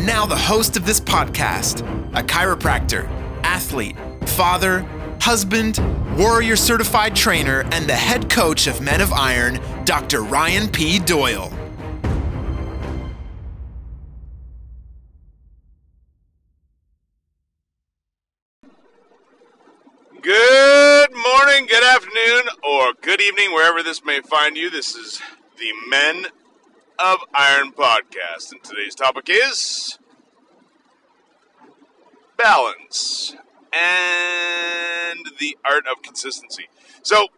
And now, the host of this podcast, a chiropractor, athlete, father, husband, warrior certified trainer, and the head coach of Men of Iron, Dr. Ryan P. Doyle. Good morning, good afternoon, or good evening, wherever this may find you. This is the Men of Iron podcast, and today's topic is balance and the art of consistency. So,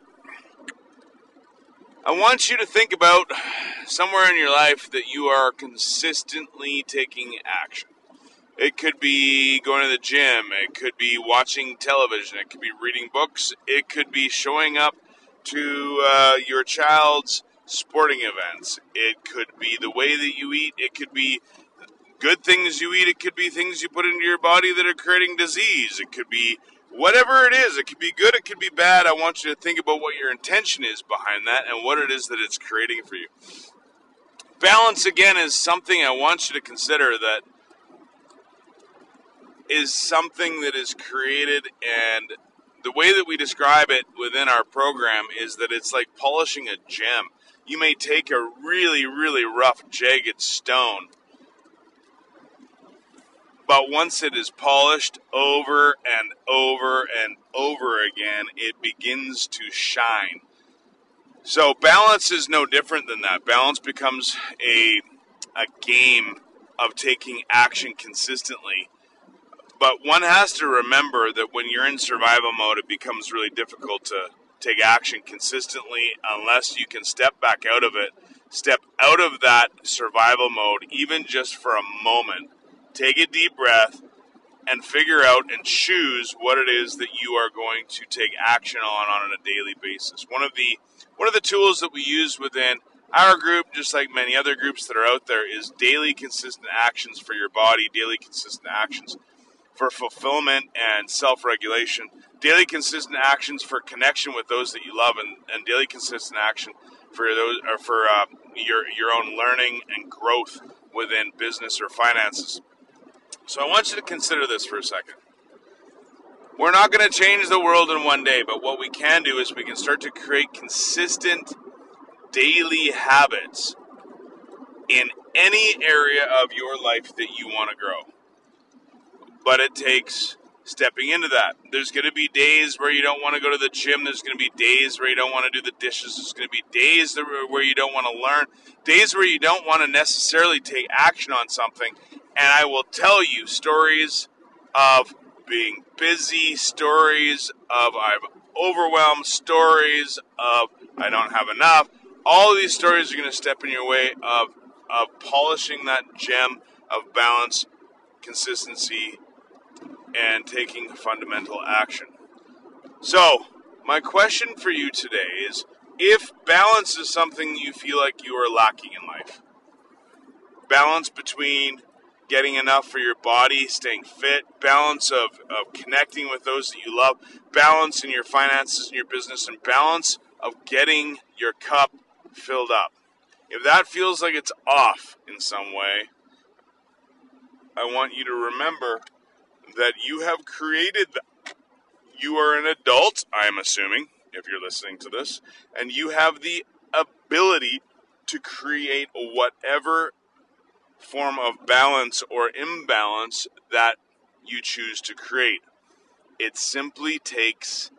I want you to think about somewhere in your life that you are consistently taking action. It could be going to the gym, it could be watching television, it could be reading books, it could be showing up to uh, your child's sporting events, it could be the way that you eat, it could be good things you eat, it could be things you put into your body that are creating disease, it could be whatever it is. It could be good, it could be bad. I want you to think about what your intention is behind that and what it is that it's creating for you. Balance, again, is something I want you to consider that is something that is created and the way that we describe it within our program is that it's like polishing a gem. You may take a really, really rough, jagged stone, but once it is polished over and over and over again, it begins to shine. So, balance is no different than that. Balance becomes a, a game of taking action consistently but one has to remember that when you're in survival mode, it becomes really difficult to take action consistently unless you can step back out of it, step out of that survival mode, even just for a moment. Take a deep breath and figure out and choose what it is that you are going to take action on on a daily basis. One of the one of the tools that we use within our group, just like many other groups that are out there, is daily consistent actions for your body, daily consistent actions for fulfillment and self regulation, daily consistent actions for connection with those that you love, and, and daily consistent action for those or for uh, your your own learning and growth within business or finances. So I want you to consider this for a second. We're not going to change the world in one day, but what we can do is we can start to create consistent daily habits in any area of your life that you want to grow but it takes stepping into that. There's going to be days where you don't want to go to the gym. There's going to be days where you don't want to do the dishes. There's going to be days where you don't want to learn, days where you don't want to necessarily take action on something. And I will tell you stories of being busy, stories of I'm overwhelmed, stories of I don't have enough. All of these stories are going to step in your way of, of polishing that gem of balance, consistency, and taking fundamental action. So, my question for you today is if balance is something you feel like you are lacking in life, balance between getting enough for your body, staying fit, balance of, of connecting with those that you love, balance in your finances and your business, and balance of getting your cup filled up. If that feels like it's off in some way, I want you to remember that you have created. You are an adult, I am assuming, if you're listening to this, and you have the ability to create whatever form of balance or imbalance that you choose to create. It simply takes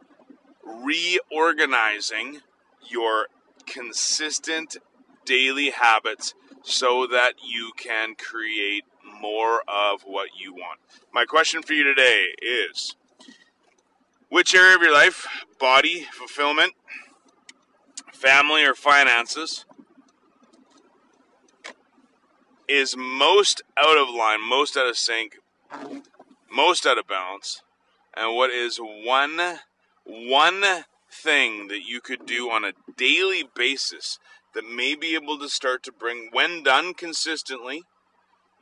reorganizing your consistent daily habits so that you can create more of what you want. My question for you today is which area of your life, body, fulfillment, family, or finances, is most out of line, most out of sync, most out of balance, and what is one one thing that you could do on a daily basis that may be able to start to bring, when done consistently,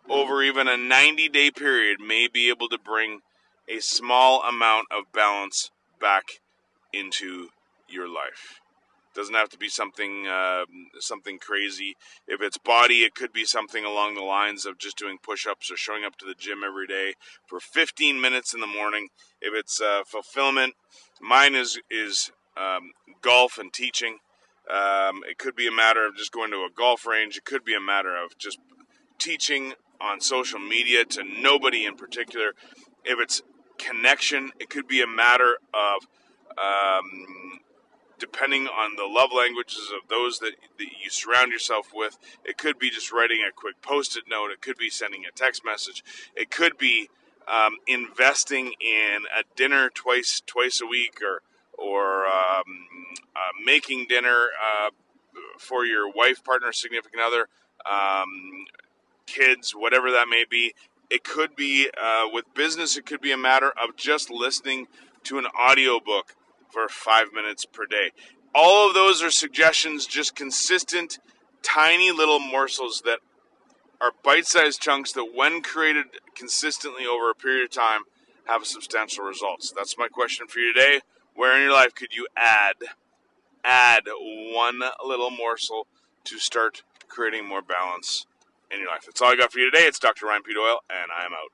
over even a 90 day period, may be able to bring a small amount of balance back into your life. Doesn't have to be something uh, something crazy. If it's body, it could be something along the lines of just doing push-ups or showing up to the gym every day for 15 minutes in the morning. If it's uh, fulfillment, mine is is um, golf and teaching. Um, it could be a matter of just going to a golf range. It could be a matter of just teaching on social media to nobody in particular. If it's connection, it could be a matter of um, depending on the love languages of those that, that you surround yourself with. It could be just writing a quick post it note, it could be sending a text message, it could be um, investing in a dinner twice twice a week or or um, uh, making dinner uh, for your wife, partner, significant other, um, kids, whatever that may be. It could be uh, with business, it could be a matter of just listening to an audiobook for five minutes per day. All of those are suggestions, just consistent, tiny little morsels that are bite sized chunks that, when created consistently over a period of time, have substantial results. That's my question for you today. Where in your life could you add add one little morsel to start creating more balance in your life? That's all I got for you today. It's Dr. Ryan P. Doyle, and I am out.